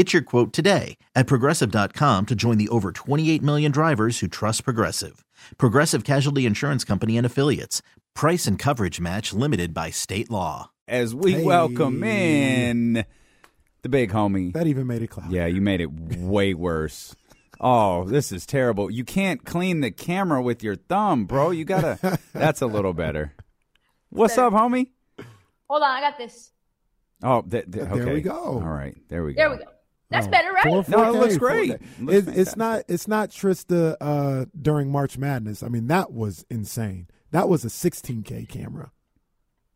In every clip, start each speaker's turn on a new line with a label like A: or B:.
A: Get your quote today at progressive.com to join the over 28 million drivers who trust Progressive. Progressive Casualty Insurance Company and Affiliates. Price and coverage match limited by state law.
B: As we
C: Hey.
B: welcome in the big homie.
C: That even made it cloud.
B: Yeah, you made it way worse. Oh, this is terrible. You can't clean the camera with your thumb, bro. You gotta. That's a little better. What's up, homie?
D: Hold on, I got this.
B: Oh, th- th-
C: There we go.
B: All right, there we go.
D: There we go. That's better, right?
C: Four-
B: No, it looks great. It looks
C: It- it's not. It's not Trista uh, during March Madness. I mean, that was insane. That was a 16K camera.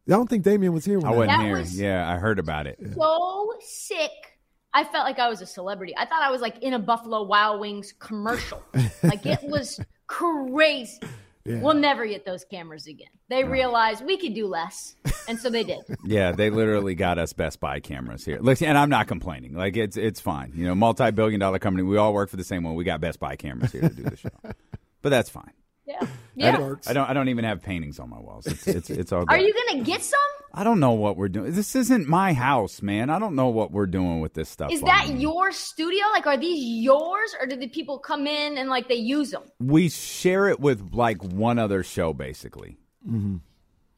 C: I don't think Damien was here when
B: I
C: that
B: wasn't
D: That
B: here.
D: was-
B: Yeah, I heard about it.
D: So sick. I felt like I was a celebrity. I thought I was like in a Buffalo Wild Wings commercial. like it was crazy.
C: Yeah.
D: We'll never get those cameras again. They realized we could do less, and so they did.
B: Yeah, they literally got us Best Buy cameras here. Listen, and I'm not complaining. Like it's it's fine. You know, multi-billion-dollar company. We all work for the same one. We got Best Buy cameras here to do the show, but that's fine.
D: Yeah,
B: I
D: yeah.
B: don't, I don't. I don't even have paintings on my walls. It's it's, it's all. Good.
D: Are you gonna get some?
B: I don't know what we're doing. This isn't my house, man. I don't know what we're doing with this stuff.
D: Is that
B: me.
D: your studio? Like, are these yours, or did the people come in and like they use them?
B: We share it with like one other show, basically. Mm-hmm.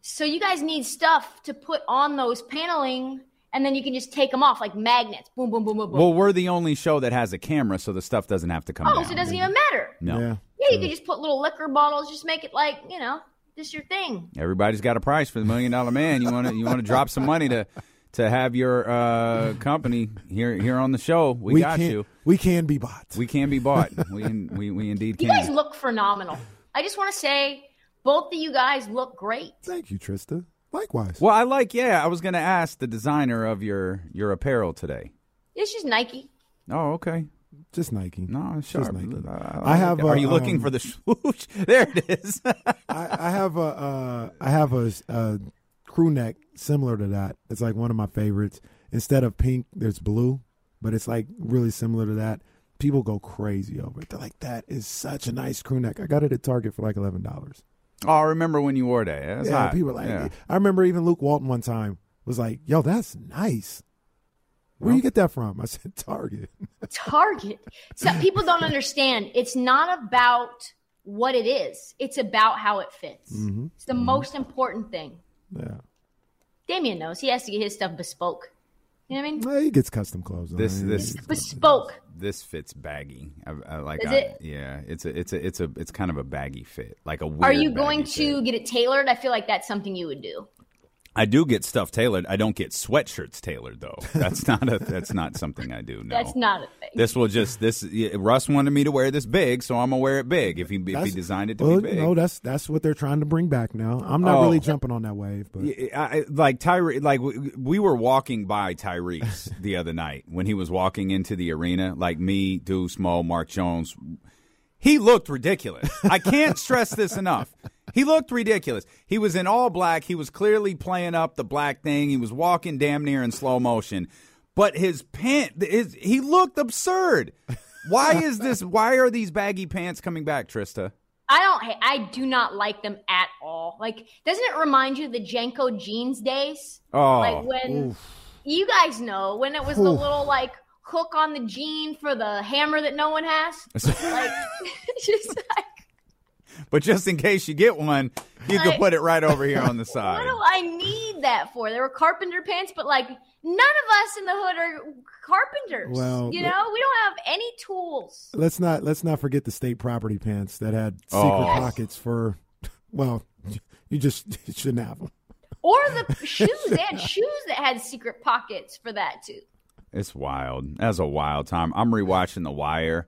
D: So you guys need stuff to put on those paneling, and then you can just take them off like magnets. Boom, boom, boom, boom, boom.
B: Well, we're the only show that has a camera, so the stuff doesn't have to come
D: oh,
B: down.
D: so it doesn't even matter.
B: no.
C: Yeah.
D: Yeah, you could just put little liquor bottles, just make it like, you know, this your thing.
B: Everybody's got a price for the million dollar man. You want to you want to drop some money to to have your uh, company here here on the show. We, got
C: can,
B: you.
C: We can be bought.
B: We can be bought. we in, we we indeed
D: You
B: can.
D: guys look phenomenal. I just want to say, both of you guys look great.
C: Thank you, Trista. Likewise.
B: well, I like. Yeah, I was going to ask the designer of your your apparel today.
D: It's she's Nike.
B: Oh, okay.
C: Just Nike.
B: No, sharp.
C: Nike.
B: Uh,
C: I have,
B: Are
C: uh,
B: you looking
C: um,
B: for the swoosh? There it is.
C: I, I have a uh, I have a, a crew neck similar to that. It's like one of my favorites. Instead of pink, there's blue, but it's like really similar to that. People go crazy over it. They're like, "That is such a nice crew neck." I got it at Target for like eleven dollars.
B: Oh, I remember when you wore that. That's
C: Yeah,
B: hot.
C: people are like.
B: Yeah.
C: I remember even Luke Walton one time was like, "Yo, that's nice." Where you get that from? I said Target.
D: Target. So people don't understand. It's not about what it is. It's about how it fits.
C: Mm-hmm.
D: It's the most important thing.
C: Yeah,
D: Damien knows he has to get his stuff bespoke. You know what I mean?
C: well, he gets custom clothes. on.
B: This
C: I mean,
B: this
D: Bespoke.
B: this fits baggy. I, I like.
D: Is
B: I-
D: it?
B: Yeah, it's a it's a it's a it's kind of a baggy fit, like a. Weird
D: Are you
B: baggy
D: going
B: fit.
D: to get it tailored? I feel like that's something you would do.
B: I do get stuff tailored. I don't get sweatshirts tailored though. That's not a. That's not something I do. No.
D: That's not a thing.
B: This will just this. yeah, Russ wanted me to wear this big, so I'm gonna wear it big. If he if he designed it to
C: well,
B: be big.
C: No, that's that's what they're trying to bring back now. I'm not
B: Oh.
C: really jumping on that wave, but
B: I, I- like Tyree, like we, we were walking by Tyrese the other night when he was walking into the arena. Like me, Deuce, Mo, Mark Jones, he looked ridiculous. I can't stress this enough. He looked ridiculous. He was in all black. He was clearly playing up the black thing. He was walking damn near in slow motion, but his pant, his, he looked absurd. Why is this? Why are these baggy pants coming back, Trista?
D: I don't. I do not like them at all. Like, doesn't it remind you of the JNCO jeans days?
B: Oh,
D: like when you guys know when it was the little like hook on the jean for the hammer that no one has. like, just like,
B: but just in case you get one, you can put it right over here on the side.
D: what do I need that for? There were carpenter pants, but like none of us in the hood are carpenters.
C: Well,
D: you know, we don't have any tools.
C: let's not let's not forget the state property pants that had oh. secret
B: Oh.
C: pockets for well You just shouldn't have them.
D: Or the shoes. They had shoes that had secret pockets for that too.
B: It's wild. That's a wild time. I'm rewatching The Wire.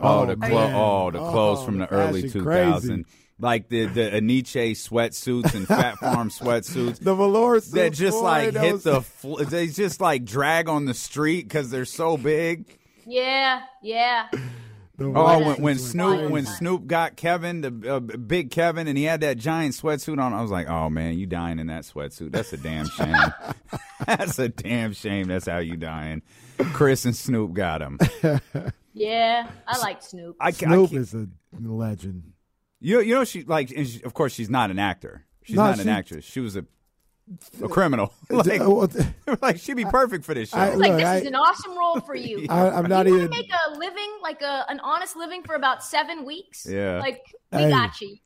B: Oh,
C: Oh,
B: the clo- oh the clothes
C: Oh,
B: from the
C: the
B: early
C: fashion
B: 2000s, like the the Enyce sweatsuits and Phat Farm sweatsuits.
C: The velour suits,
B: that just
C: boy,
B: like hit
C: was-
B: the fl- they just like drag on the street because they're so big.
D: Yeah, yeah.
C: the
B: Oh,
C: velour
B: when, when Snoop
C: crazy.
B: when Snoop got Kevin, the uh, big Kevin, and he had that giant sweatsuit on, I was like, oh man, you dying in that sweatsuit? That's a damn shame. That's a damn shame. That's how you dying. Chris and Snoop got him.
D: Yeah, I like Snoop.
B: I, I
C: Snoop
B: can't-
C: is a legend.
B: You you know she like and she, of course she's not an actor. She's
C: No,
B: not an actress. She was a a criminal. like,
C: Uh, well,
B: like she'd be perfect for this show.
C: I-
D: It's like
C: Look,
D: this
C: I-
D: is an awesome role for you.
C: I, I'm not
D: you
C: even.
D: want to make a living, like a an honest living for about seven weeks.
B: Yeah.
D: like we
C: Hey,
D: got you.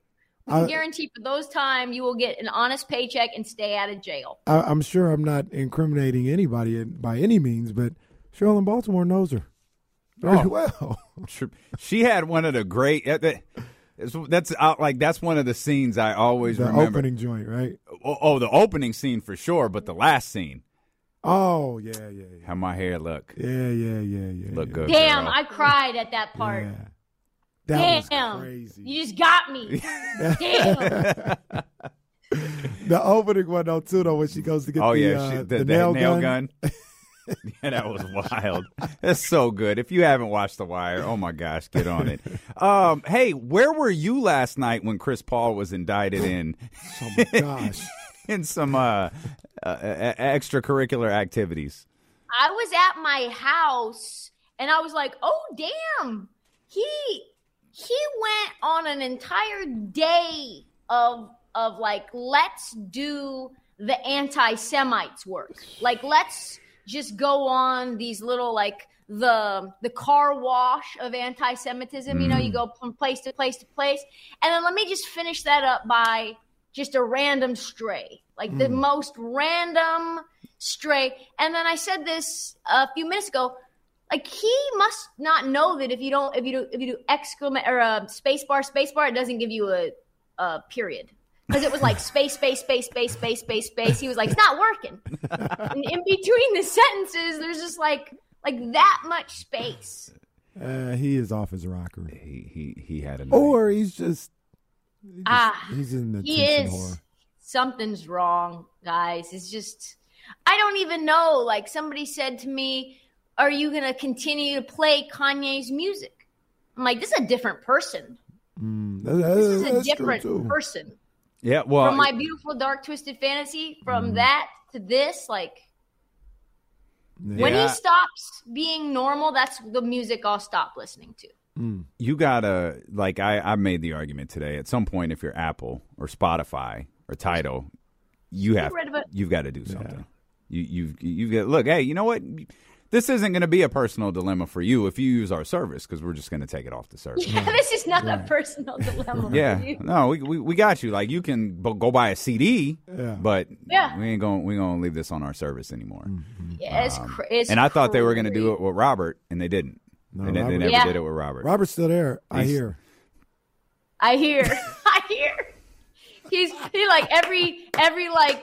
D: We
C: I-
D: guarantee for those time you will get an honest paycheck and stay out of jail.
C: I, I'm sure I'm not incriminating anybody by any means, but Cheryl in Baltimore knows her very
B: Oh.
C: well.
B: She had one of the great. uh, that- it's- That's out like that's one of the scenes I always remember.
C: the
B: remember.
C: opening joint, right?
B: Oh, oh, the opening scene for sure, but the last scene,
C: Oh yeah, yeah, yeah,
B: how my hair look,
C: yeah, yeah, yeah, yeah.
B: look
C: yeah.
B: good.
D: Damn,
B: girl.
D: I cried at that part.
C: Yeah. That
D: Damn,
C: was crazy.
D: you just got me. Damn.
C: The opening one though too though when she goes to get
B: Oh
C: the,
B: yeah,
C: uh,
B: she,
C: the,
B: the, the
C: nail, gun.
B: gun. yeah, that was wild. That's so good. If you haven't watched The Wire, oh my gosh, get on it. Um, hey, where were you last night when Chris Paul was indicted in
C: Oh my gosh.
B: in some uh, uh, e- extracurricular activities?
D: I was at my house and I was like, "Oh damn, he he went on an entire day of of like let's do the anti-Semites work. Like let's just go on these little like the the car wash of anti-Semitism. You know, you mm. go from place to place to place, and then let me just finish that up by just a random stray, like the mm. most random stray. And then I said this a few minutes ago. Like he must not know that if you don't, if you do, if you do exclamation or uh, a space bar, space bar, it doesn't give you a, a period because it was like space, space, space, space, space, space, space. He was like, it's not working. and in between the sentences, there's just like like that much space.
C: Uh, he is off his rocker.
B: He he he had a
C: Or he's just, he just-
D: Ah,
C: he's in the
D: he is
C: horror.
D: something's wrong guys it's just i don't even know like somebody said to me are you going to continue to play kanye's music i'm like this is a different person
C: Mm, that-
D: this is a different person
B: yeah. Well,
D: from my beautiful dark twisted fantasy from
C: Mm.
D: that to this like
C: Yeah.
D: when he stops being normal that's the music i'll stop listening to
B: you gotta like I, I made the argument today at some point if you're apple or spotify or Tidal you have
D: rid of it.
B: you've got to do something you you've you've got look hey you know what this isn't going to be a personal dilemma for you if you use our service because we're just going to take it off the service
D: yeah this is not a personal dilemma for
B: yeah
D: you.
B: no we, we, we got you like you can b- go buy a cd
C: Yeah.
B: but
D: Yeah.
B: we ain't going we gonna leave this on our service anymore
D: yeah, it's, cra- it's
B: Um, and i thought they were going to do it with robert and they didn't
C: No,
B: they, they never
D: Yeah.
B: did it with robert
C: Robert's still there. I hear.
D: I hear. I hear. He's he like every every like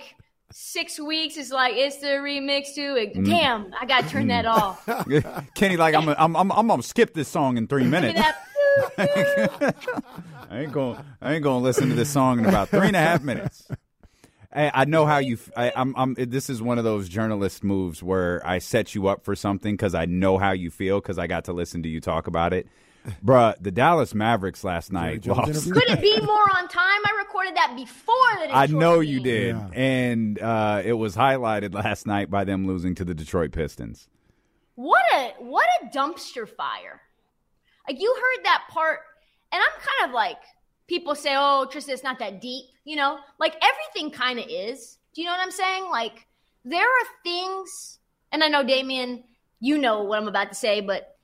D: six weeks is like it's the remix to it.
B: Mm.
D: Damn, I gotta turn that off.
B: kenny like i'm I'm, I'm i'm gonna skip this song in three minutes I ain't gonna I ain't to listen to this song in about three and a half minutes. I, I know how you. I, I'm. I'm. This is one of those journalist moves where I set you up for something because I know how you feel because I got to listen to you talk about it, Bruh, The Dallas Mavericks last night
C: Jones
B: lost.
C: interview?
D: Could it be more on time? I recorded that before the
B: I
D: Detroit
B: know you
D: game.
B: did,
C: Yeah.
B: and uh, it was highlighted last night by them losing to the Detroit Pistons.
D: What a what a dumpster fire! Like you heard that part, and I'm kind of like people say, "Oh, Tristan, it's not that deep," you know. Like everything kind of is. Do you know what I'm saying? Like there are things, and I know Damien, you know what I'm about to say, but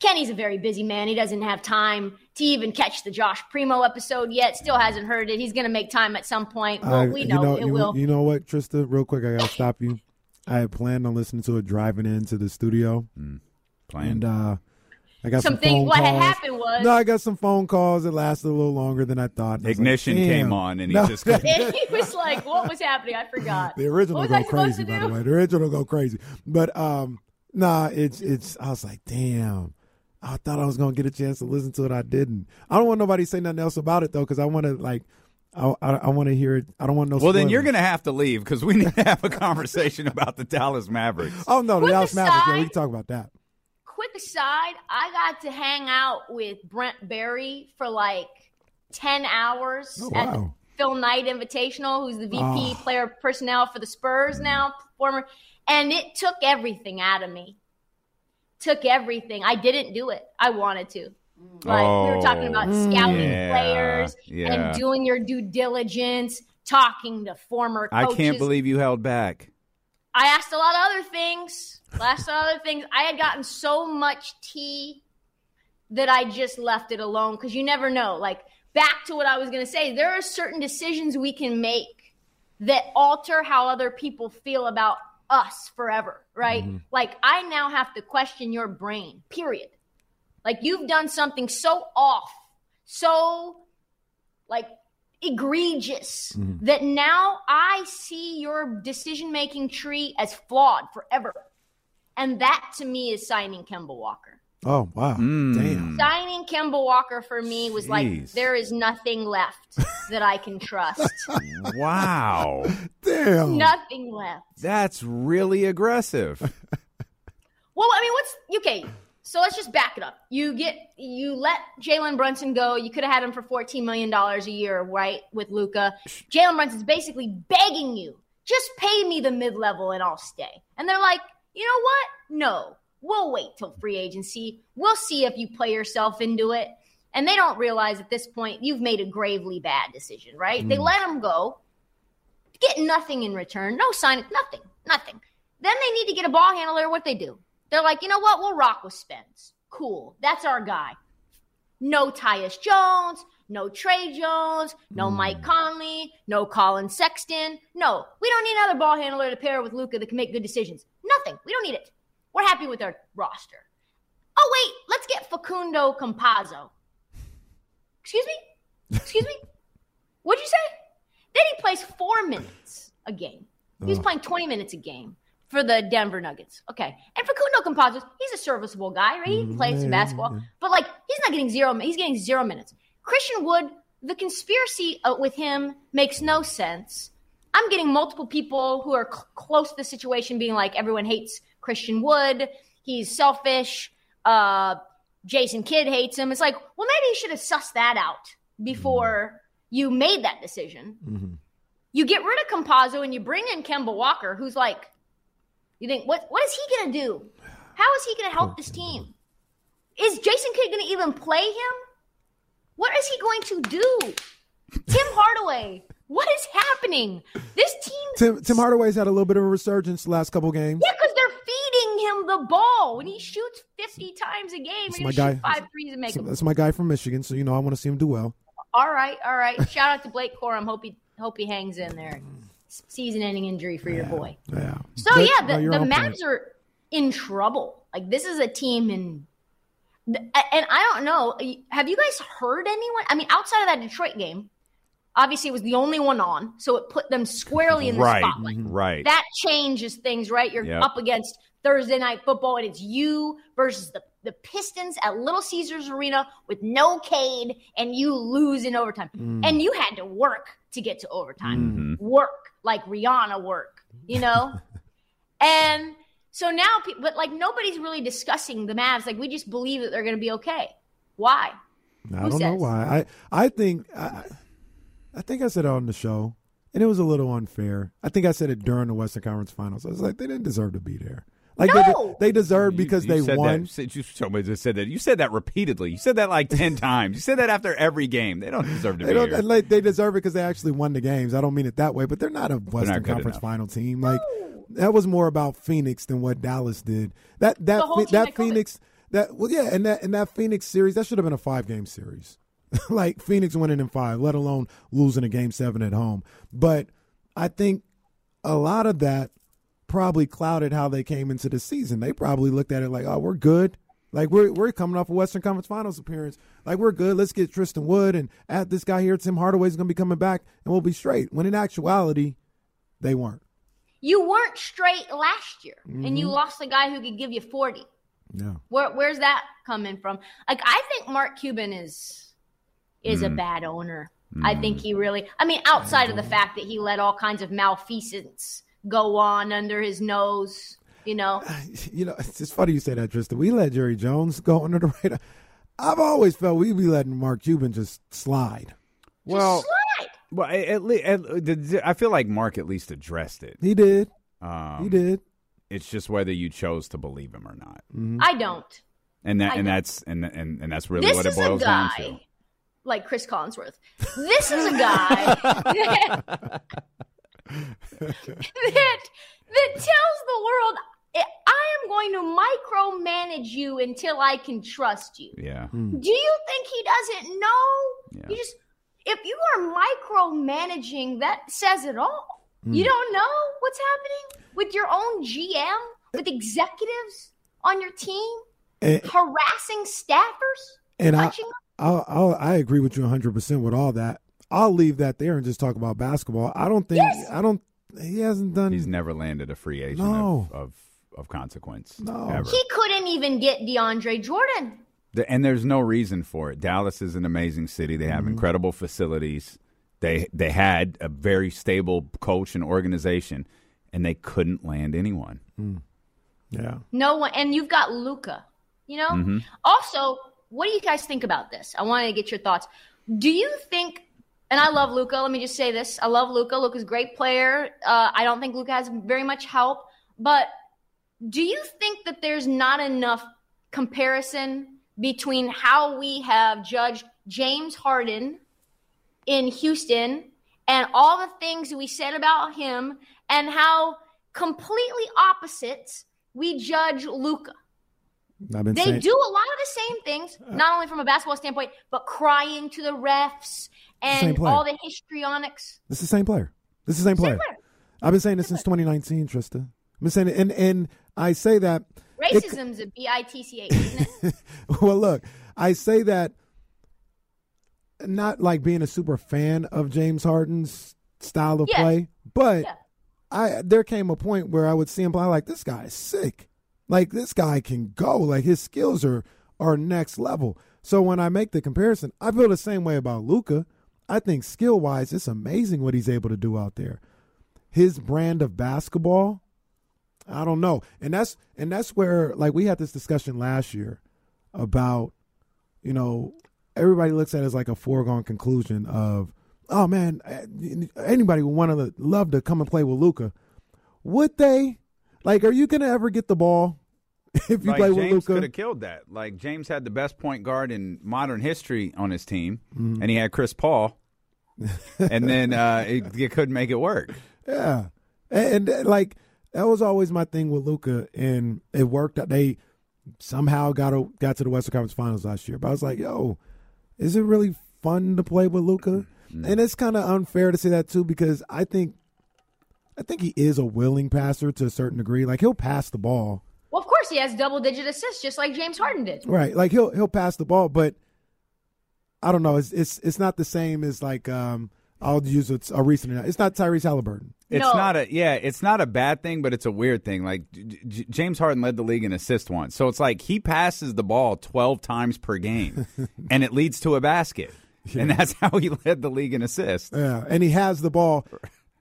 D: Kenny's a very busy man. He doesn't have time to even catch the Josh Primo episode yet. Still hasn't heard it. He's going to make time at some point. Well,
C: I-
D: we
C: you
D: know, it
C: you,
D: will.
C: You know what, Trista? Real quick, I gotta stop you. I had planned on listening to it driving into the studio,
B: Playing.
C: and uh, I got some
D: Something-
C: phone
D: what had
C: calls.
D: happened was-
C: no, I got some phone calls that lasted a little longer than I thought. And I was like,
B: Ignition came on and he
C: No,
B: just couldn't-
D: And he was like, "What was happening? I forgot."
C: the original
D: what was
C: go
D: supposed
C: crazy,
D: to
C: by the way. The original go crazy, but um, nah, it's it's. I was like, damn. I thought I was gonna get a chance to listen to it. I didn't. I don't want nobody to say nothing else about it though, because I want to like, I I, I want to hear it. I don't want no.
B: Well, then you're going to have to leave because we need to have a conversation about the Dallas Mavericks.
C: Oh no, the
D: Quick
C: Dallas Mavericks. Yeah, we can talk about that.
D: Quick aside, I got to hang out with Brent Barry for like ten hours
C: Oh,
D: at the. Phil Knight Invitational, who's the VP
C: Oh. Ah.
D: player personnel for the Spurs now, former, and it took everything out of me. Took everything. I didn't do it. I wanted to. Like we were talking about
B: Oh,
D: scouting
B: yeah,
D: players
B: yeah.
D: and doing your due diligence, talking to former
B: I can't believe you held back.
D: I asked a lot of other things. I asked a lot of other things. I had gotten so much tea that I just left it alone because you never know. Like back to what I was going to say, there are certain decisions we can make that alter how other people feel about us forever, right? Mm-hmm. Like I now have to question your brain. Period. Like you've done something so off, so like egregious mm-hmm. that now I see your decision making tree as flawed forever. And that to me is signing Kemba Walker.
C: Oh wow,
B: Mm.
C: damn.
D: Signing Kemba Walker for me was like there is nothing left that I can trust.
B: Wow.
C: Damn.
D: nothing left.
B: That's really aggressive.
D: Well, I mean, what's okay? So let's just back it up. You get you let Jalen Brunson go. You could have had him for fourteen million dollars a year, right? With Luka, Jalen Brunson's basically begging you, just pay me the mid level and I'll stay. And they're like, you know what? No, we'll wait till free agency. We'll see if you play yourself into it. And they don't realize at this point you've made a gravely bad decision, right? They mm. let him go, get nothing in return, no sign, nothing, nothing. Then they need to get a ball handler. What they do? They're like, you know what? We'll rock with Spence. Cool. That's our guy. No Tyus Jones, no Tre Jones, no mm. Mike Conley, no Collin Sexton. No, we don't need another ball handler to pair with Luka that can make good decisions. Nothing. We don't need it. We're happy with our roster. Oh wait, let's get Facundo Campazzo. Excuse me? Excuse me? What'd you say? Then he plays four minutes a game. He's playing 20 minutes a game for the Denver Nuggets. Okay. And Facundo Campazzo, he's a serviceable guy, right? He plays some basketball. But, like, he's not getting zero, he's getting zero minutes. Christian Wood, the conspiracy uh, with him makes no sense. I'm getting multiple people who are cl- close to the situation being like, everyone hates Christian Wood. He's selfish. Uh, Jason Kidd hates him. It's like, well, maybe you should have sussed that out before you made that decision. You get rid of Campazzo and you bring in Kemba Walker, who's like, you think, what what is he gonna do? How is he gonna help this team? Is Jason Kidd gonna even play him? What is he going to do? Tim Hardaway, what is happening? This team
C: Tim Tim Hardaway's had a little bit of a resurgence last couple games.
D: Yeah, because they're feeding him the ball. When he shoots 50 times a game,
C: That's
D: and
C: my
D: you
C: guy.
D: five threes and make them.
C: That's my guy from Michigan, so you know I want to see him do well.
D: All right, all right. Shout out to Blake Corum. Hope he hope he hangs in there. Season-ending injury for your boy.
C: Yeah.
D: So
C: But-
D: yeah, the,
C: you're
D: the
C: on
D: Mavs are in trouble. Like this is a team in, and I don't know. Have you guys heard anyone? I mean, outside of that Detroit game, obviously it was the only one on, so it put them squarely in the
B: right.
D: spotlight.
B: Right.
D: That changes things, right? You're
B: Yep.
D: up against Thursday night football, and it's you versus the the Pistons at Little Caesars Arena with no Cade, and you lose in overtime.
C: Mm.
D: And you had to work to get to overtime. Work like Rihanna work, you know. and so now, pe- but like nobody's really discussing the Mavs. Like we just believe that they're going to be okay. Why?
C: I
D: Who
C: don't know why. I I think I, I think I said it on the show, and it was a little unfair. I think I said it during the Western Conference Finals. I was like, they didn't deserve to be there. Like
D: No!
C: they, they deserved
B: You-
C: because
B: you
C: they won.
B: That, said- you, somebody just said that. You said that repeatedly. You said that like ten times. You said that after every game. They don't deserve to
C: They
B: be
C: don't.
B: here.
C: Like, they deserve it because they actually won the games. I don't mean it that way, but they're not a Western
B: good
C: Conference
B: enough.
C: Final team. Like that was more about Phoenix than what Dallas did. That that
D: The whole
C: Phe-
D: team
C: that
D: had COVID.
C: Phoenix that well yeah, and that and that Phoenix series that should have been a five game series. like Phoenix winning in five, let alone losing a game seven at home. But I think a lot of that probably clouded how they came into the season. They probably looked at it like, oh, we're good. Like we're we're coming off a Western Conference Finals appearance. Like we're good. Let's get Christian Wood and add this guy here. Tim Hardaway's going to be coming back, and we'll be straight. When in actuality, they weren't.
D: You weren't straight last year, and
C: Mm-hmm.
D: you lost a guy who could give you 40.
C: Yeah.
D: Where, where's that coming from? Like, I think Mark Cuban is is
C: Mm.
D: a bad owner. I think he really. I mean, outside
C: Mm.
D: of the fact that he let all kinds of malfeasance go on under his nose, you know.
C: You know, it's just funny you say that, Tristan. We let Jerry Jones go under the radar. I've always felt we'd be letting Mark Cuban just slide.
B: Well,
D: Slide.
B: well, at least I feel like Mark at least addressed it.
C: He did.
B: Um,
C: He did.
B: It's just whether you chose to believe him or not,
D: I don't.
B: and that
D: I
B: and
D: know.
B: that's and and, and that's really
D: this
B: what it boils down to.
D: like Chris Collinsworth. This is a guy that, that that tells the world I am going to micromanage you until I can trust you.
B: Yeah,
D: Do you think he doesn't know?
B: Yeah.
D: You just if you are micromanaging, that says it all.
C: Hmm.
D: You don't know what's happening with your own GM, with executives on your team,
C: And,
D: harassing staffers,
C: and I,
D: touching.
C: I'll, I'll, I agree with you 100% with all that. I'll leave that there and just talk about basketball. I don't think,
D: Yes.
C: I don't, he hasn't done,
B: he's never landed a free agent
C: No.
B: of, of of consequence.
C: No.
B: ever.
D: He couldn't even get DeAndre Jordan.
B: The- and there's no reason for it. Dallas is an amazing city. They
C: Mm-hmm.
B: have incredible facilities. They they had a very stable coach and organization, and they couldn't land anyone.
C: yeah.
D: No one, and you've got Luka. You know.
B: Mm-hmm.
D: Also, what do you guys think about this? I wanted to get your thoughts. Do you think? And I love Luka. Let me just say this: I love Luka. Luka's a great player. Uh, I don't think Luka has very much help, but do you think that there's not enough comparison between how we have judged James Harden in Houston and all the things we said about him and how completely opposites we judge
C: Luka?
D: They
C: saying,
D: do a lot of the same things, not only from a basketball standpoint, but crying to the refs and all the histrionics.
C: This is the same player. This is the same player.
D: player.
C: I've been saying this since 2019, Trista. I've been saying it, and, and I say that, it-
D: Racism's a B I T C H, isn't it?
C: well, look, I say that not like being a super fan of James Harden's style of
D: Yeah.
C: play, but
D: Yeah.
C: I there came a point where I would see him play like this guy is sick. Like this guy can go. Like his skills are are next level. So when I make the comparison, I feel the same way about Luka. I think skill wise, it's amazing what he's able to do out there. His brand of basketball, I don't know. And that's and that's where like we had this discussion last year about, you know, everybody looks at it as like a foregone conclusion of, oh man, anybody would want to love to come and play with Luka. Would they? Like, are you gonna ever get the ball if you
B: like
C: play with
B: James could have killed that. Like James had the best point guard in modern history on his team,
C: Mm-hmm.
B: and he had Chris Paul, and then uh, it, you couldn't make it work.
C: Yeah, and, and, like that was always my thing with Luka, and it worked. out. They somehow got a, got to the Western Conference Finals last year, but I was like, yo, is it really fun to play with Luka? And it's kind of unfair to say that too because I think I think he is a willing passer to a certain degree. Like he'll pass the ball,
D: well, of course, he has double digit assists, just like James Harden did.
C: right? Like he'll he'll pass the ball, but I don't know. It's it's it's not the same as like um I'll use a, a recent. It's not Tyrese Halliburton.
B: It's
D: No.
B: not a yeah, it's not a bad thing, but it's a weird thing. Like J- J- James Harden led the league in assists once, so it's like he passes the ball twelve times per game, and it leads to a basket, and that's how he led the league in assists.
C: Yeah, and he has the ball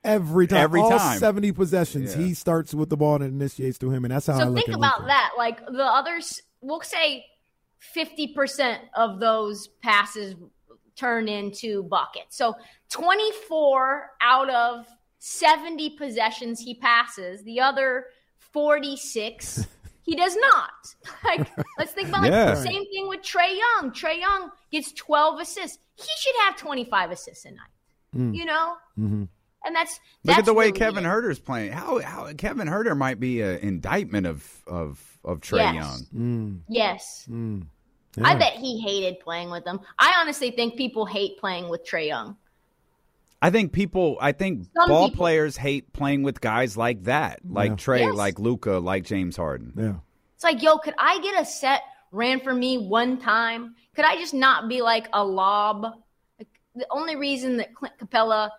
C: every time.
B: Every
C: All
B: time.
C: seventy possessions,
B: Yeah.
C: he starts with the ball and initiates through him, and that's how
D: So
C: look
D: think
C: at
D: about
C: Luka.
D: that. Like the others, we'll say 50% of those passes turn into buckets. So 24 out of 70 possessions he passes, the other 46 he does not. Like let's think about like
B: Yeah.
D: the same thing with Trae Young. Trae Young gets 12 assists. He should have 25 assists a night. Mm. You know? Mm-hmm. And that's
B: Mm. Look at the way
D: really
B: Kevin
D: it.
B: Huerter's playing. How how Kevin Huerter might be an indictment of of of Trae
D: Yes.
B: Young.
D: Yes. I bet he hated playing with them. I honestly think people hate playing with Trae Young.
B: I think people. I think
D: Some
B: ball
D: people-
B: players hate playing with guys like that, like
C: Yeah.
B: Trae,
D: Yes.
B: like Luka, like James Harden.
C: Yeah,
D: It's like, yo, could I get a set ran for me one time? Could I just not be like a lob? Like, the only reason that Clint Capela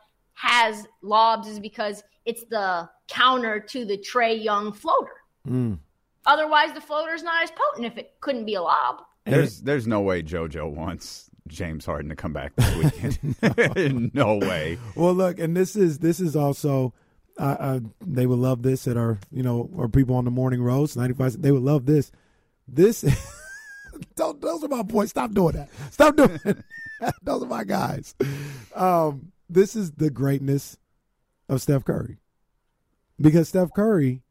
D: has lobs is because it's the counter to the Trae Young floater.
C: Mm.
D: Otherwise, the floater's not as potent if it couldn't be a lob.
B: There's there's no way JoJo wants James Harden to come back this weekend. no way.
C: Well, look, and this is this is also. Uh, uh, they would love this at our, you know, our people on the morning roast, ninety five. They would love this. This, don't, those are my boys. Stop doing that. Stop doing that. those are my guys. Um, this is the greatness of Steph Curry, because Steph Curry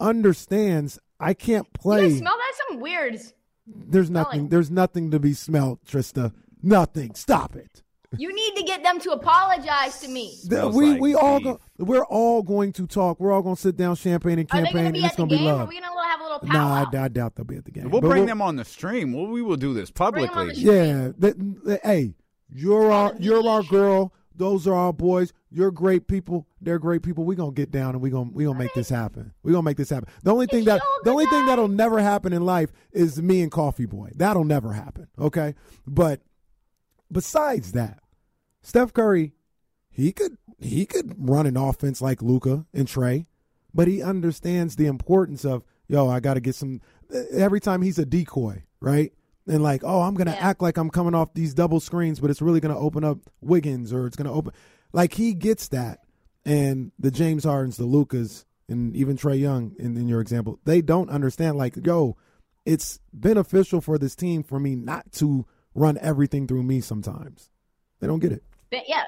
C: understands I can't play.
D: guys smell that? Some weird.
C: There's nothing.
D: smelling.
C: There's nothing to be smelled, Trista. Nothing. Stop it.
D: You need to get them to apologize to me.
C: The- we
B: like
C: we all
B: beef.
C: go, we're all going to talk. We're all going to sit down, champagne and
D: Are they
C: campaign,
D: going to
C: and
D: be
C: it's
D: at the
C: going to be
D: game? Are
C: love.
D: we going to have a little
C: Nah. I, I doubt they'll be at the game.
B: We'll
C: But
B: bring
C: we'll-
B: them on the stream. Well, we will do this
D: Bring 'em on
B: publicly.
D: the
C: Yeah, that- that- hey, you're our you're our girl. Those are our boys. You're great people. They're great people. We're gonna get down and we're gonna we gonna make this happen. We're gonna make this happen. The only thing that the only thing that'll never happen in life is me and Coffee Boy. That'll never happen. Okay? But besides that, Steph Curry, he could he could run an offense like Luka and Trae, but he understands the importance of yo. I got to get some. Every time he's a decoy, right? And like, oh, I'm gonna
D: Yeah.
C: act like I'm coming off these double screens, but it's really gonna open up Wiggins or it's gonna open. Like he gets that, and the James Hardens, the Lukas, and even Trae Young, in, in your example, they don't understand. Like, yo, it's beneficial for this team for me not to run everything through me. Sometimes they don't get it.
D: But yeah,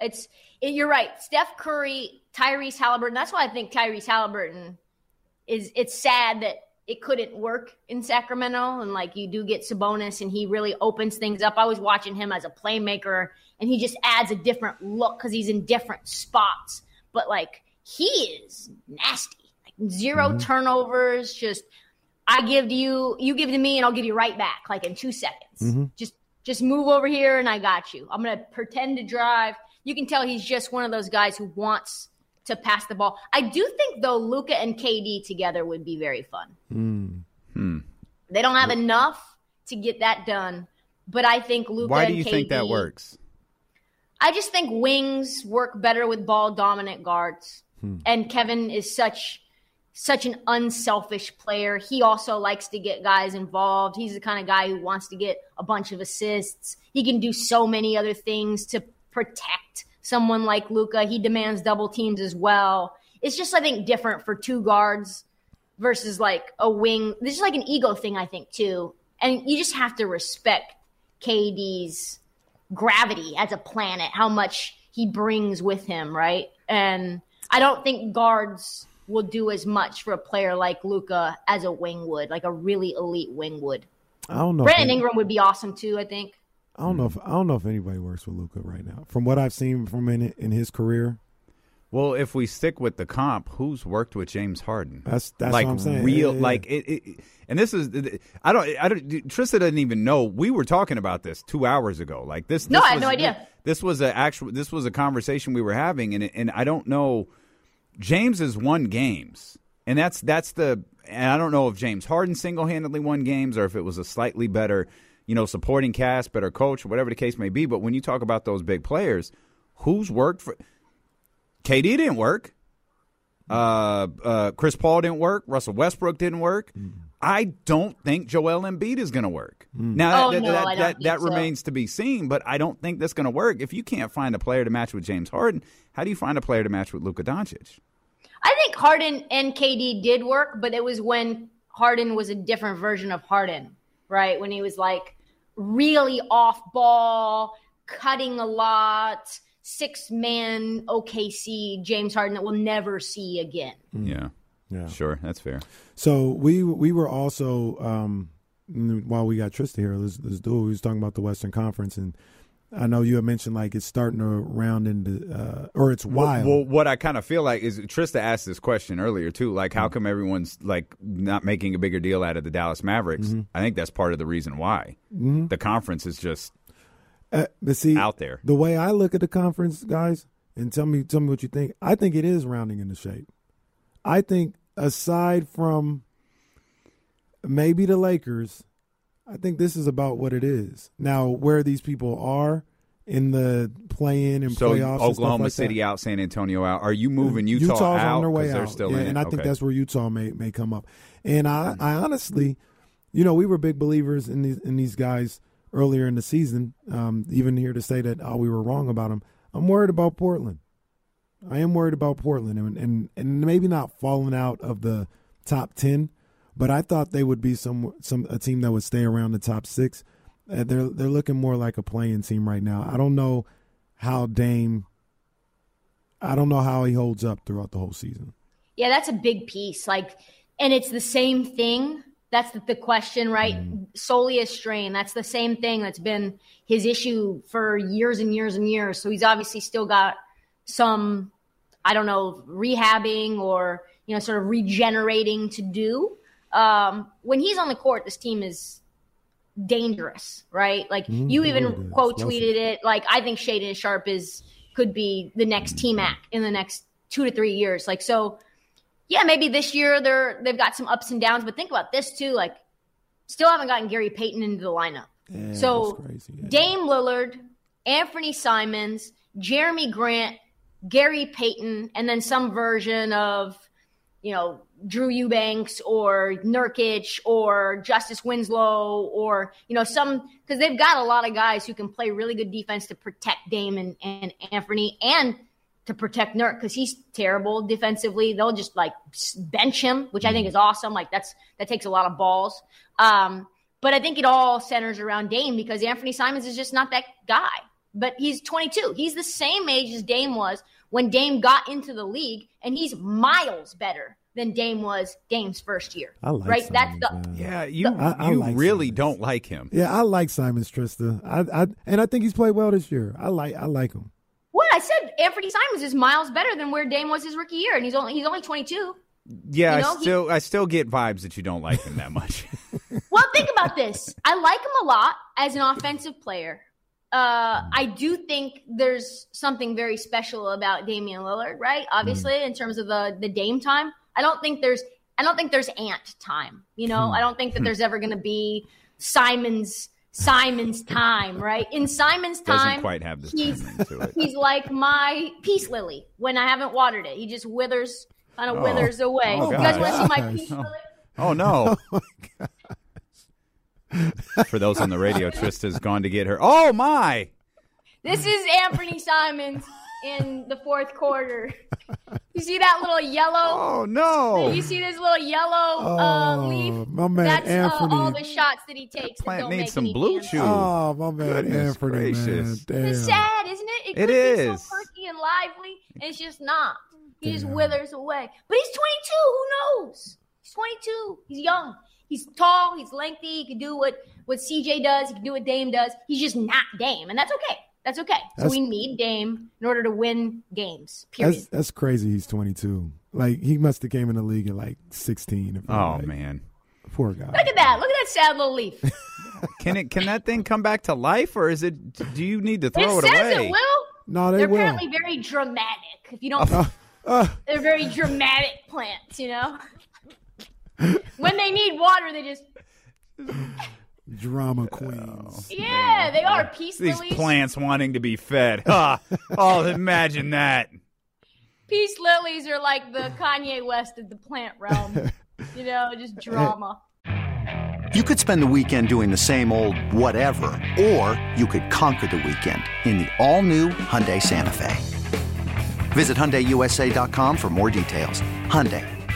D: it's it, you're right. Steph Curry, Tyrese Halliburton. That's why I think Tyrese Halliburton is. It's sad that it couldn't work in Sacramento, and like you do get Sabonis, and he really opens things up. I was watching him as a playmaker, and he just adds a different look because he's in different spots. But like he is nasty, like 0 mm-hmm. turnovers. Just I give to you, you give to me, and I'll give you right back, like in two seconds. Mm-hmm. Just just move over here, and I got you. I'm gonna pretend to drive. You can tell he's just one of those guys who wants to pass the ball. I do think though Luka and KD together would be very fun. Mm. Hmm. They don't have enough to get that done, but I think Luka.
B: Why do you think that works?
D: I just think wings work better with ball dominant guards. And Kevin is such such an unselfish player. He also likes to get guys involved. He's the kind of guy who wants to get a bunch of assists. He can do so many other things to protect someone like Luka. He demands double teams as well. It's just I think different for two guards versus like a wing. This is like an ego thing I think too. And you just have to respect KD's gravity as a planet, how much he brings with him, right? And I don't think guards will do as much for a player like Luka as a wing would, like a really elite wing would.
C: I don't know.
D: Brandon Ingram would be awesome too, I think.
C: I don't know if I don't know if anybody works with Luka right now. From what I've seen from in in his career,
B: Well, if we stick with the comp, who's worked with James Harden?
C: That's- that's
B: like
C: what I'm saying.
B: real,
C: Yeah, yeah,
B: like it, it. And this is, I don't, I don't. Trista doesn't even know we were talking about this two hours ago. Like this.
D: No,
B: this
D: I had
B: was-
D: no idea.
B: This was a actual. This was a conversation we were having, and and I don't know. James has won games, and that's that's the. And I don't know if James Harden single handedly won games or if it was a slightly better, you know, supporting cast, better coach, whatever the case may be. But when you talk about those big players, who's worked for? KD didn't work. Uh, uh, Chris Paul didn't work. Russell Westbrook didn't work. I don't think Joel Embiid is going to work. Now
D: Oh,
B: that,
D: no,
B: that, that, that
D: so.
B: remains to be seen, but I don't think that's going to work. If you can't find a player to match with James Harden, how do you find a player to match with Luka Doncic?
D: I think Harden and KD did work, but it was when Harden was a different version of Harden, right? When he was like really off ball, cutting a lot, six man OKC James Harden that we'll never see again.
B: Yeah,
C: yeah.
B: sure, that's fair.
C: So we we were also um, while we got Trista here, let's, let's do it. We was talking about the Western Conference, and I know you had mentioned like it's starting to round into uh, or it's wild.
B: Well, what I kind of feel like is Trista asked this question earlier too. Like, how come everyone's like not making a bigger deal out of the Dallas Mavericks? I think that's part of the reason why the conference is just
C: Uh, but see,
B: out there.
C: the way I look at the conference, guys, and tell me tell me what you think. I think it is rounding into shape. I think aside from maybe the Lakers. I think this is about what it is. Now, where these people are in the play-in and
B: So
C: playoffs,
B: Oklahoma
C: like
B: City
C: that.
B: out, San Antonio out. Are you moving Utah
C: Utah's
B: out
C: on their way out,
B: still
C: yeah,
B: in
C: and I think that's where Utah may may come up. And I, I honestly, you know, we were big believers in these in these guys earlier in the season. Um, even here to say that oh, we were wrong about them. I'm worried about Portland. I am worried about Portland, and and, and maybe not falling out of the top ten, but I thought they would be some some a team that would stay around the top six. Uh, they're they're looking more like a playing team right now. I don't know how Dame. I don't know how he holds up throughout the whole season.
D: Yeah, that's a big piece. Like, and it's the same thing. That's the, the question, right? Soleus strain. That's the same thing that's been his issue for years and years and years. So he's obviously still got some, I don't know, rehabbing or you know, sort of regenerating to do. Um, when he's on the court, this team is dangerous, right? Like
C: Mhm,
D: you even quote tweeted it. Like I think Shaedon Sharpe is could be the next T Mac in the next two to three years. Like so, yeah, maybe this year they're they've got some ups and downs, but think about this too. Like, still haven't gotten Gary Payton into the lineup.
C: Yeah,
D: So,
C: crazy. Yeah.
D: Dame Lillard, Anthony Simons, Jerami Grant, Gary Payton, and then some version of, you know, Drew Eubanks or Nurkic or Justice Winslow or, you know, some, because they've got a lot of guys who can play really good defense to protect Dame and, and Anthony and to protect Nurk because he's terrible defensively. They'll just like bench him, which I think is awesome. Like that's, that takes a lot of balls. Um, but I think it all centers around Dame because Anthony Simons is just not that guy. But he's 22. He's the same age as Dame was when Dame got into the league, and he's miles better than Dame was Dame's first year.
C: I like
D: right? That's the
C: man.
B: Yeah, you
C: I- I
B: you
C: like
B: really
C: Simons.
B: don't like him.
C: Yeah, I like Simons Trista. I, I and I think he's played well this year. I like I like him.
D: what I said. Anthony Simons is miles better than where Dame was his rookie year, and he's only he's only 22.
B: Yeah,
D: You know,
B: I
D: he-
B: I still get vibes that you don't like him that much.
D: Well, think about this. I like him a lot as an offensive player. Uh, I do think there's something very special about Damian Lillard, right? Obviously, in terms of the the Dame time, I don't think there's I don't think there's Ant time. You know, I don't think that there's ever going to be Simon's Simon's time, right? In Simon's time,
B: Doesn't
D: time,
B: quite have this
D: he's
B: to it.
D: he's like my peace lily when I haven't watered it. He just withers, kind of
B: Oh.
D: withers away.
B: Oh,
D: you guys want to see my
C: gosh.
D: peace lily?
B: Oh no. For those on the radio, Trista's gone to get her. Oh my!
D: This is Anthony Simons in the fourth quarter. You see that little yellow?
B: Oh no!
D: You see this little yellow uh,
C: Oh,
D: leaf?
C: my man
D: That's uh,
C: Anthony.
D: all the shots that he takes. that
B: Plant
D: don't
B: needs some blue
D: hands.
B: chew.
C: Oh, my man
B: Goodness
C: Anthony,
B: gracious.
C: man. Damn.
D: It's sad, isn't it? It
B: It
D: could be so perky and lively, and it's just not. He just withers away. But he's 22. Who knows? He's 22. He's young. He's tall. He's lengthy. He can do what what CJ does. He can do what Dame does. He's just not Dame, and that's okay. That's okay. So
C: That's-
D: we need Dame in order to win games. Period.
C: That's that's crazy. He's 22. Like he must have came in the league at like 16. If
B: Oh
C: right.
B: man!
C: poor guy.
D: Look at that. Look at that sad little leaf.
B: Can it? Can that thing come back to life, or is it? Do you need to throw it,
D: says
B: away?
D: it will.
C: No, they will.
D: They're
C: will.
D: apparently very dramatic. If you don't,
C: Uh,
D: they're very dramatic plants. You know, when they need water, they just
C: drama queens.
D: yeah, they are peace
B: These
D: lilies.
B: plants wanting to be fed. Ah, oh, imagine that.
D: Peace lilies are like the Kanye West of the plant realm. you know, just drama.
E: You could spend the weekend doing the same old whatever, or you could conquer the weekend in the all-new Hyundai Santa Fe. Visit HyundaiUSA.com for more details. Hyundai,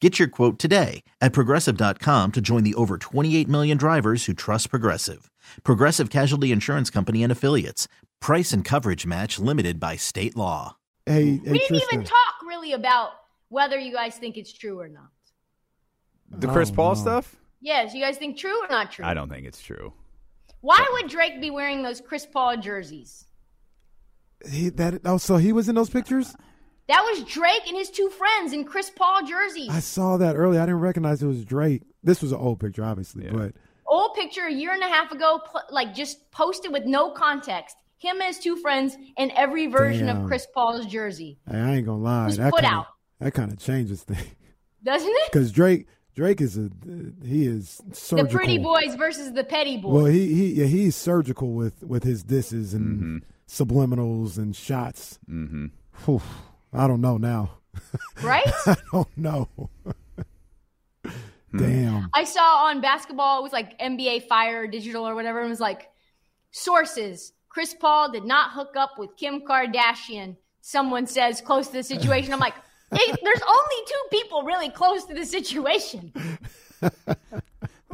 A: Get your quote today at progressive.com to join the over 28 million drivers who trust Progressive. Progressive Casualty Insurance Company and Affiliates. Price and coverage match limited by state law.
C: Hey, hey
D: We didn't
C: Tristan.
D: even talk really about whether you guys think it's true or not.
B: The Chris
C: Oh,
B: Paul
C: no.
B: stuff?
D: Yes, you guys think true or not true?
B: I don't think it's true.
D: Why would Drake be wearing those Chris Paul jerseys?
C: He, that oh, so he was in those pictures.
D: That was Drake and his two friends in Chris Paul jerseys.
C: I saw that earlier. I didn't recognize it was Drake. This was an old picture, obviously,
B: Yeah.
C: but
D: Old picture a year and a half ago, like just posted with no context. Him and his two friends in every version
C: Damn.
D: of Chris Paul's jersey.
C: hey, I ain't gonna lie. That
D: put
C: kinda,
D: out.
C: that kind of changes things
D: Doesn't it?
C: because Drake Drake is a he is surgical.
D: The pretty boys versus the petty boys.
C: Well, he he yeah, he's surgical with with his disses and
B: Mm-hmm.
C: subliminals and shots.
B: Mm-hmm.
C: Whew, I don't know now.
D: right?
C: I don't know.
B: Hmm.
C: Damn.
D: I saw on basketball, it was like NBA Fire Digital or whatever, and it was like sources. Chris Paul did not hook up with Kim Kardashian. Someone says close to the situation. I'm like, hey, there's only two people really close to the situation.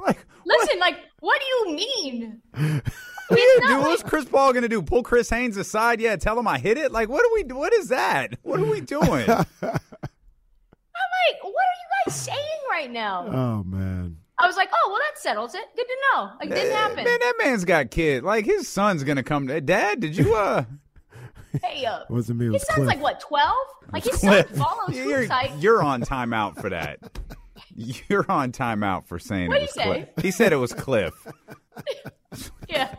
B: Like,
D: Listen, like, what do you mean?
B: What are you
D: It's
B: gonna
D: not?
B: What's Chris Paul gonna do? Pull Chris Haynes aside? Yeah, tell him I hit it. Like, what are we? What is that? What are we doing?
D: I'm like, what are you guys saying right now?
C: Oh man.
D: I was like, oh, well, that settles it. Good to know. Like, didn't happen.
B: Man, that man's got kids. Like his son's gonna come. Dad, did you? uh
D: Hey, uh,
C: Wasn't me. It
D: his
C: was
D: son's
C: Cliff.
D: like what, 12? Like his son follows
B: you're, you're on timeout for that. You're on timeout for saying
D: What'd
B: it was
D: he
B: Cliff.
D: say?
B: He said it was Cliff.
D: Yeah.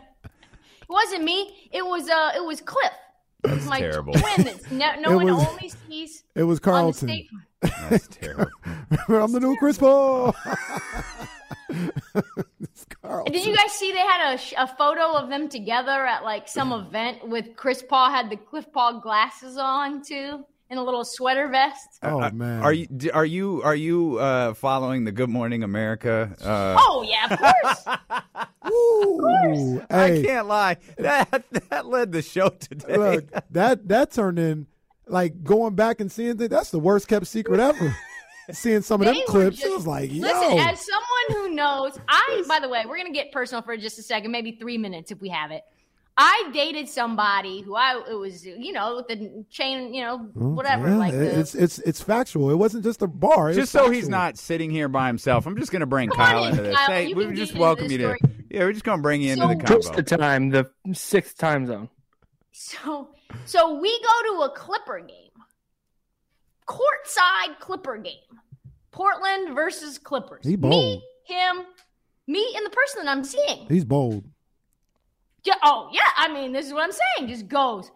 D: It wasn't me. It was uh it was Cliff. It was my
B: terrible.
D: twin that's no, no
C: It
D: one
C: was-
D: only sees
C: It was
D: on the
C: Carlton.
D: state.
B: That's terrible.
C: I'm the new Chris Paul.
D: Did you guys see they had a, a photo of them together at like some event with Chris Paul had the Cliff Paul glasses on too and a little sweater vest?
C: Oh man.
B: Are you? Are you? Are you uh, following the Good Morning America? Uh,
D: Oh yeah, of course.
C: Ooh,
B: I
C: hey,
B: can't lie. That that led the show today.
C: look, that that turned in like going back and seeing that. That's the worst kept secret ever. seeing some of them
D: They were
C: clips, it
D: just-
C: was like, yo.
D: Listen, as someone who knows, I by the way, we're gonna get personal for just a second, maybe three minutes if we have it. I dated somebody who I it was you know with the chain you know mm, whatever
C: Yeah,
D: like the,
C: it's it's it's factual. It wasn't just a bar.
B: just
C: was
B: so he's not sitting here by himself, I'm just going to bring
D: Come
B: Kyle
D: in,
B: into this.
D: Kyle.
B: Hey, we
D: can
B: just
D: get
B: welcome you to. Yeah, we're just going to bring you into
D: So-
B: the
F: Just the time, the sixth time zone.
D: So so we go to a Clipper game. Courtside Clipper game. Portland versus Clippers.
C: He bold.
D: Me, him, me, and the person that I'm seeing.
C: He's bold.
D: Yeah, oh yeah, I mean, this is what I'm saying. Just goes,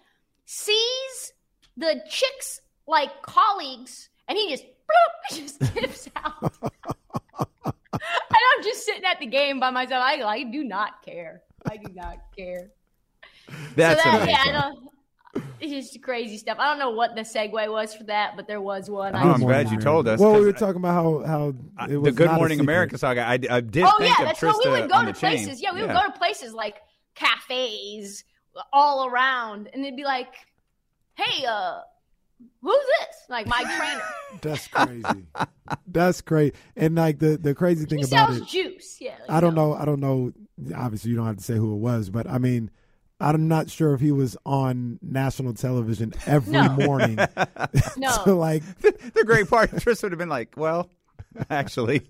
D: sees the chicks like colleagues, and he just bloop, just tips out. and I'm just sitting at the game by myself. I, I do not care. I do not care.
B: That's
D: so that,
B: amazing.
D: yeah, I don't. It's just crazy stuff. I don't know what the segue was for that, but there was one.
B: Oh,
D: I
B: I'm
D: just-
B: glad you told us.
C: Well, we were talking about how how
B: I-
C: it was
B: the Good
C: not
B: Morning. America saga. I, I did
D: Oh
B: think
D: yeah,
B: of
D: that's
B: Trista
D: so we would go
B: on
D: to
B: the chain.
D: places. Yeah, we would go to places like cafes all around, and they'd be like, "Hey, uh, who's this?" Like my trainer.
C: That's crazy. That's great. And like the the crazy thing
D: He
C: about
D: sells
C: it,
D: juice. Yeah.
C: I don't know. I don't know. Obviously, you don't have to say who it was, but I mean, I'm not sure if he was on national television every
D: No.
C: morning.
D: No.
C: so like,
B: the great part, Trista would have been like, "Well, actually,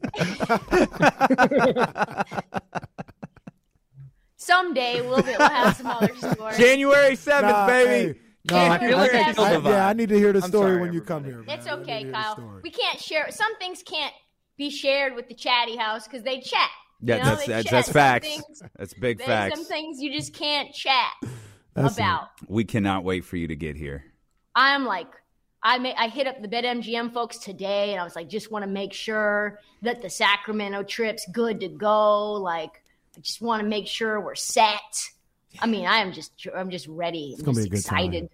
D: Someday we'll be, we'll have some other stories.
B: January seventh,
C: nah,
B: baby."
C: hey, no, I,
D: I I
C: I-
D: feel
C: I-
F: the
C: yeah, I need to hear the
F: I'm
C: story
F: sorry,
C: when you come here.
F: everybody.
D: It's
C: man. I need to
D: okay, Kyle. We can't share. Some things can't be shared with the chatty house because they chat.
B: Yeah,
D: You know,
B: that's
D: they
B: that's,
D: chat.
B: that's facts.
D: things-
B: That's big facts.
D: some things you just can't chat
C: That's it.
D: about.
B: We cannot wait for you to get here.
D: I'm like, I may, I hit up the BetMGM folks today, and I was like, just want to make sure that the Sacramento trip's good to go. Like, I just want to make sure we're set. I mean, I am just, I'm just ready. I'm
C: gonna
D: just
C: be a good time.
D: excited.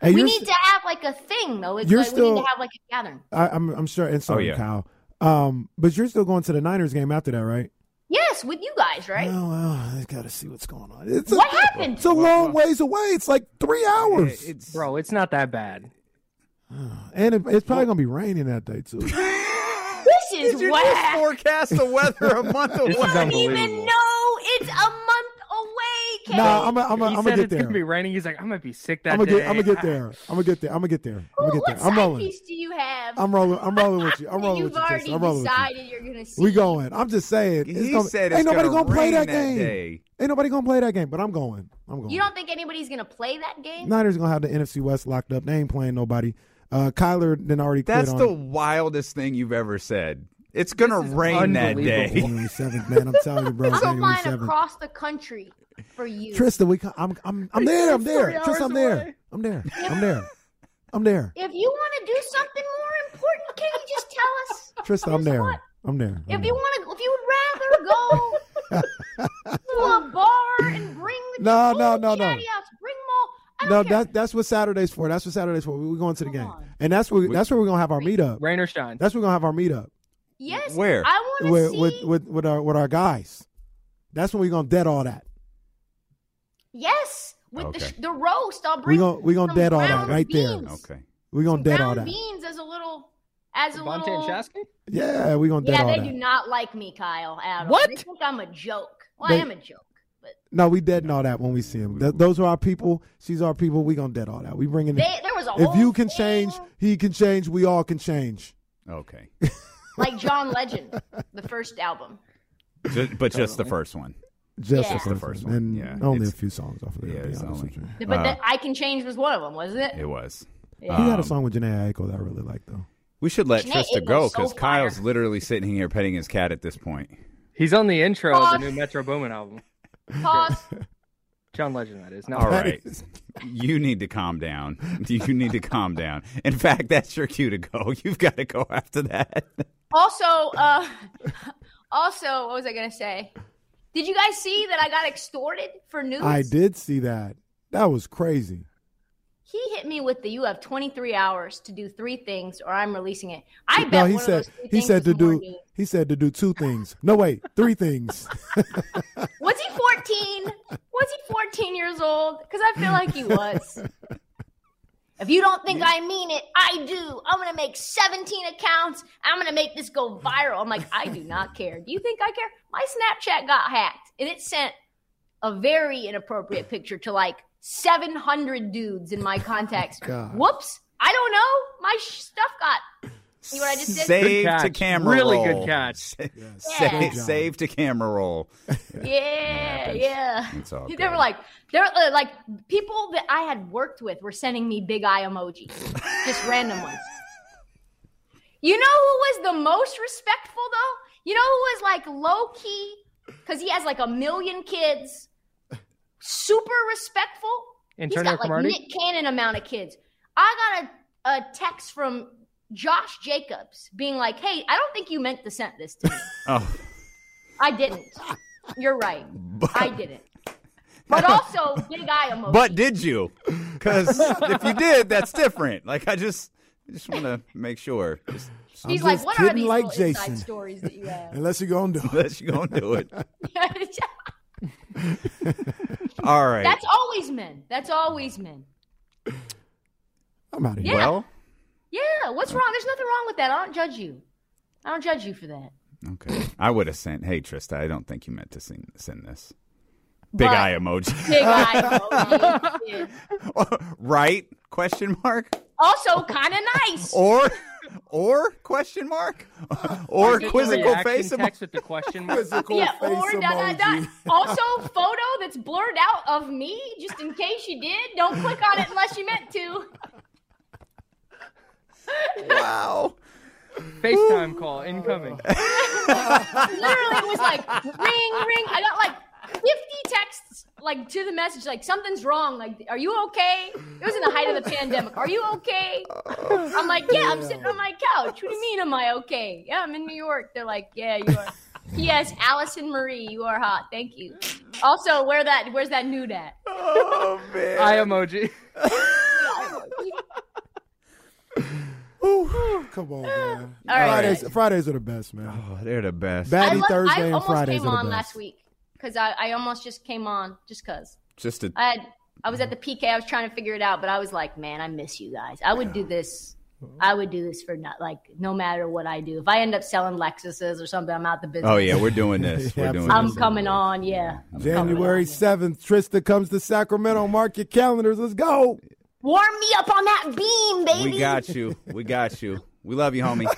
C: Hey,
D: we need
C: s-
D: to have like a thing though. It's
C: You're
D: like we need to have like a gathering.
C: I, I'm I'm sure. And sorry,
B: Oh, yeah.
C: Kyle. Um, but you're still going to the Niners game after that, right?
D: Yes, Yes, with you guys, right?
C: Oh, well, I got to see what's going on. It's
D: What
C: a,
D: happened?
C: It's a long ways away. It's like three hours,
B: It's
F: Bro, it's not that bad.
C: and it, it's probably gonna be raining that day too.
D: This is
B: Did you
D: what
B: just forecast the weather a month away?
D: I don't even
F: unbelievable.
D: know. It's a month
C: nah, I'm gonna I'm
F: he
C: I'm
F: said
C: gonna get
F: it's
C: there.
F: gonna be raining. He's like, I might be sick that
C: I'm gonna
F: day.
C: get I'm gonna get there. I'm gonna get there. I'm gonna get there. I'm gonna get there. I'm
D: What
C: gonna get there. I'm rolling.
D: piece do you have?
C: I'm rolling. I'm rolling with you. I'm rolling
D: You've
C: with you.
D: already
C: Tristan. I'm rolling with you.
D: decided you're gonna see.
C: We going. I'm just saying. It's
B: He
C: gonna,
B: said it's
C: ain't nobody
B: gonna
C: gonna, play that
B: that
C: game.
B: day.
C: Ain't nobody gonna play that game. But I'm going. I'm going.
D: You don't think anybody's gonna play that game?
C: Niners gonna have the NFC West locked up. They ain't playing nobody. Uh, Kyler then already quit
B: That's
C: on
B: the wildest thing you've ever said. It's gonna rain that day.
F: unbelievable.
C: January seventh, man. I'm telling you, bro.
D: I'm
C: January
D: flying
C: seventh.
D: across the country for you.
C: Tristan, we. Come, I'm. I'm. I'm there. I'm there.
F: Three
C: Tristan, I'm there. I'm there. I'm there. I'm there.
D: If you want to do something more important, can you just tell us?
C: Tristan, I'm there. I'm there. I'm
D: If you want to, if you would rather go to a bar and bring the
C: No,
D: full
C: no, no, no.
D: chatty bring them all.
C: No,
D: don't care.
C: that, that's what Saturday's for. That's what Saturday's for. We're going to the
D: Come
C: game,
D: on.
C: and that's where that's where we're gonna have our meetup.
F: Rain or shine.
C: That's where we're gonna have our meetup
D: yes.
B: Where?
D: I want to
C: with,
D: see.
C: with with with our with our guys. That's when we're gonna dead all that.
D: Yes, with
B: Okay.
D: the sh- the roast. I'll
C: We
D: bring.
C: gonna we gonna dead all that
D: ground
C: right there.
B: Okay.
C: We're gonna
D: Some
C: dead all that.
D: beans as a little, as a
F: Devontae
D: little.
F: and Shasky?
C: Yeah, we're gonna dead
D: Yeah,
C: all
D: they
C: that.
D: do not like me, Kyle. At all.
F: What?
D: They think I'm a joke. Well,
C: They-
D: I am a joke, but
C: No, we dead all that when we see him. Th- those are our people. She's our people. We gonna dead all that. We bringing.
D: they, there was a whole
C: if
D: whole
C: you can
D: thing,
C: change, he can change. We all can change.
B: Okay.
D: like John Legend, the first album.
B: Ju- but just the first one.
C: Just
D: Yeah.
C: the first,
B: first
C: one.
B: one.
C: and
B: Yeah,
C: only a few songs off of there.
B: yeah,
C: to be honest
B: only-
C: with you.
D: But
B: Uh,
D: the, I Can Change was one of them, wasn't it?
B: It was.
D: Yeah.
C: He had a
B: Um,
C: song with Jhené Aiko that I really like though.
B: We should let
D: Jhené
B: Trista
D: Aiko's
B: go because
D: fire.
B: Kyle's literally sitting here petting his cat at this point.
F: He's on the intro of the new Metro Boomin album.
D: Pause.
F: John Legend, that is. No,
B: All
C: That
B: right.
C: is-
B: You need to calm down. You need to calm down. In fact, that's your cue to go. You've got to go after that.
D: Also, uh, also, what was I gonna say? Did you guys see that I got extorted for news?
C: I did see that. That was crazy.
D: He hit me with the "You have 23 hours to do three things, or I'm releasing it." I bet
C: No, he
D: one
C: said
D: of those three
C: he said to do
D: news.
C: he said to do two things. No wait, three things.
D: Was he 14? was he 14 years old? Because I feel like he was. If you don't think I mean it, I do. I'm gonna make 17 accounts. I'm gonna make this go viral. I'm like, I do not care. Do you think I care? My Snapchat got hacked, and it sent a very inappropriate picture to like 700 dudes in oh my contacts.
C: God.
D: Whoops! I don't know. My sh- stuff got. See what I just did?
B: Save to
F: catch.
B: camera
F: Really
B: roll.
F: good catch.
B: Sa-
D: Yeah.
B: Save, save to camera roll.
D: Yeah, yeah.
B: It's all
D: they
B: good.
D: were like, they're uh, like people that I had worked with were sending me big eye emojis, just random ones. You know who was the most respectful though? You know who was like low key because he has like a million kids, super respectful.
F: Antonio
D: He's got like
F: Cromartie?
D: Nick Cannon amount of kids. I got a, a text from Josh Jacobs being like, "Hey, I don't think you meant to send this to me."
B: Oh,
D: I didn't. You're right. I didn't. But also big eye emoji.
B: but did you? Because if you did, that's different. Like I just, I just want to make sure. Just,
D: he's
C: I'm
D: like,
C: just
D: "What are
C: kidding
D: these
C: like
D: little inside
C: Jason."
D: stories that you have?"
C: Unless you gonna do it.
B: let you go and do it. All right.
D: That's always men. That's always men.
C: I'm out of here.
D: Yeah.
B: well,
D: Yeah. What's wrong? There's nothing wrong with that. I don't judge you. I don't judge you for that.
B: okay. I would have sent. Hey, Trista, I don't think you meant to send, send this. Big
D: But-
B: eye emoji.
D: Big eye emoji. yeah.
B: right? Question mark.
D: Also, kind of nice.
B: Or, or question mark. Or
F: Get the
B: quizzical
F: reaction
B: face emoji.
F: text with the question mark.
C: Quizzical
D: Yeah,
C: face
D: or da, da, da. Also, photo that's blurred out of me, just in case you did. Don't click on it unless you meant to.
B: Wow.
F: FaceTime call incoming.
D: Literally, it was like ring, ring. I got like 50 texts like to the message, like something's wrong. Like, are you okay? It was in the height of the pandemic. Are you okay? I'm like, yeah, I'm sitting on my couch. What do you mean, am I okay? Yeah, I'm in New York. They're like, yeah, you are. P.S. Allison Marie, you are hot. Thank you. Also, where that where's that nude at?
B: Oh man.
F: Eye emoji.
C: Come on, man.
D: All right.
C: Fridays, Fridays are the best, man.
B: Oh, they're the best.
C: Batty
D: I, love,
C: Thursday
D: I
C: and
D: almost
C: Fridays
D: came
C: are the
D: on
C: best.
D: last week because I, I almost just came on just because
B: Just to
D: I had I was at the PK. I was trying to figure it out, but I was like, man, I miss you guys. I would do this. I would do this for not like no matter what I do. If I end up selling Lexuses or something, I'm out the business.
B: Oh yeah, we're doing this. We're doing
D: I'm
B: this.
D: coming on. Yeah.
C: January 7th, Trista comes to Sacramento. Mark your calendars. Let's go.
D: Warm me up on that beam, baby.
B: We got you. We got you. We love you, homie.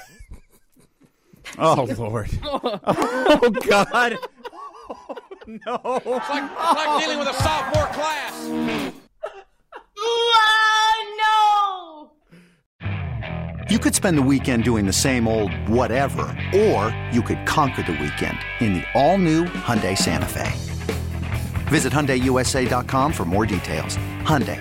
B: Oh Lord. Oh God. No.
G: It's like, it's like dealing with a sophomore class.
D: Ah, no.
E: You could spend the weekend doing the same old whatever, or you could conquer the weekend in the all-new Hyundai Santa Fe. Visit HyundaiUSA.com for more details. Hyundai,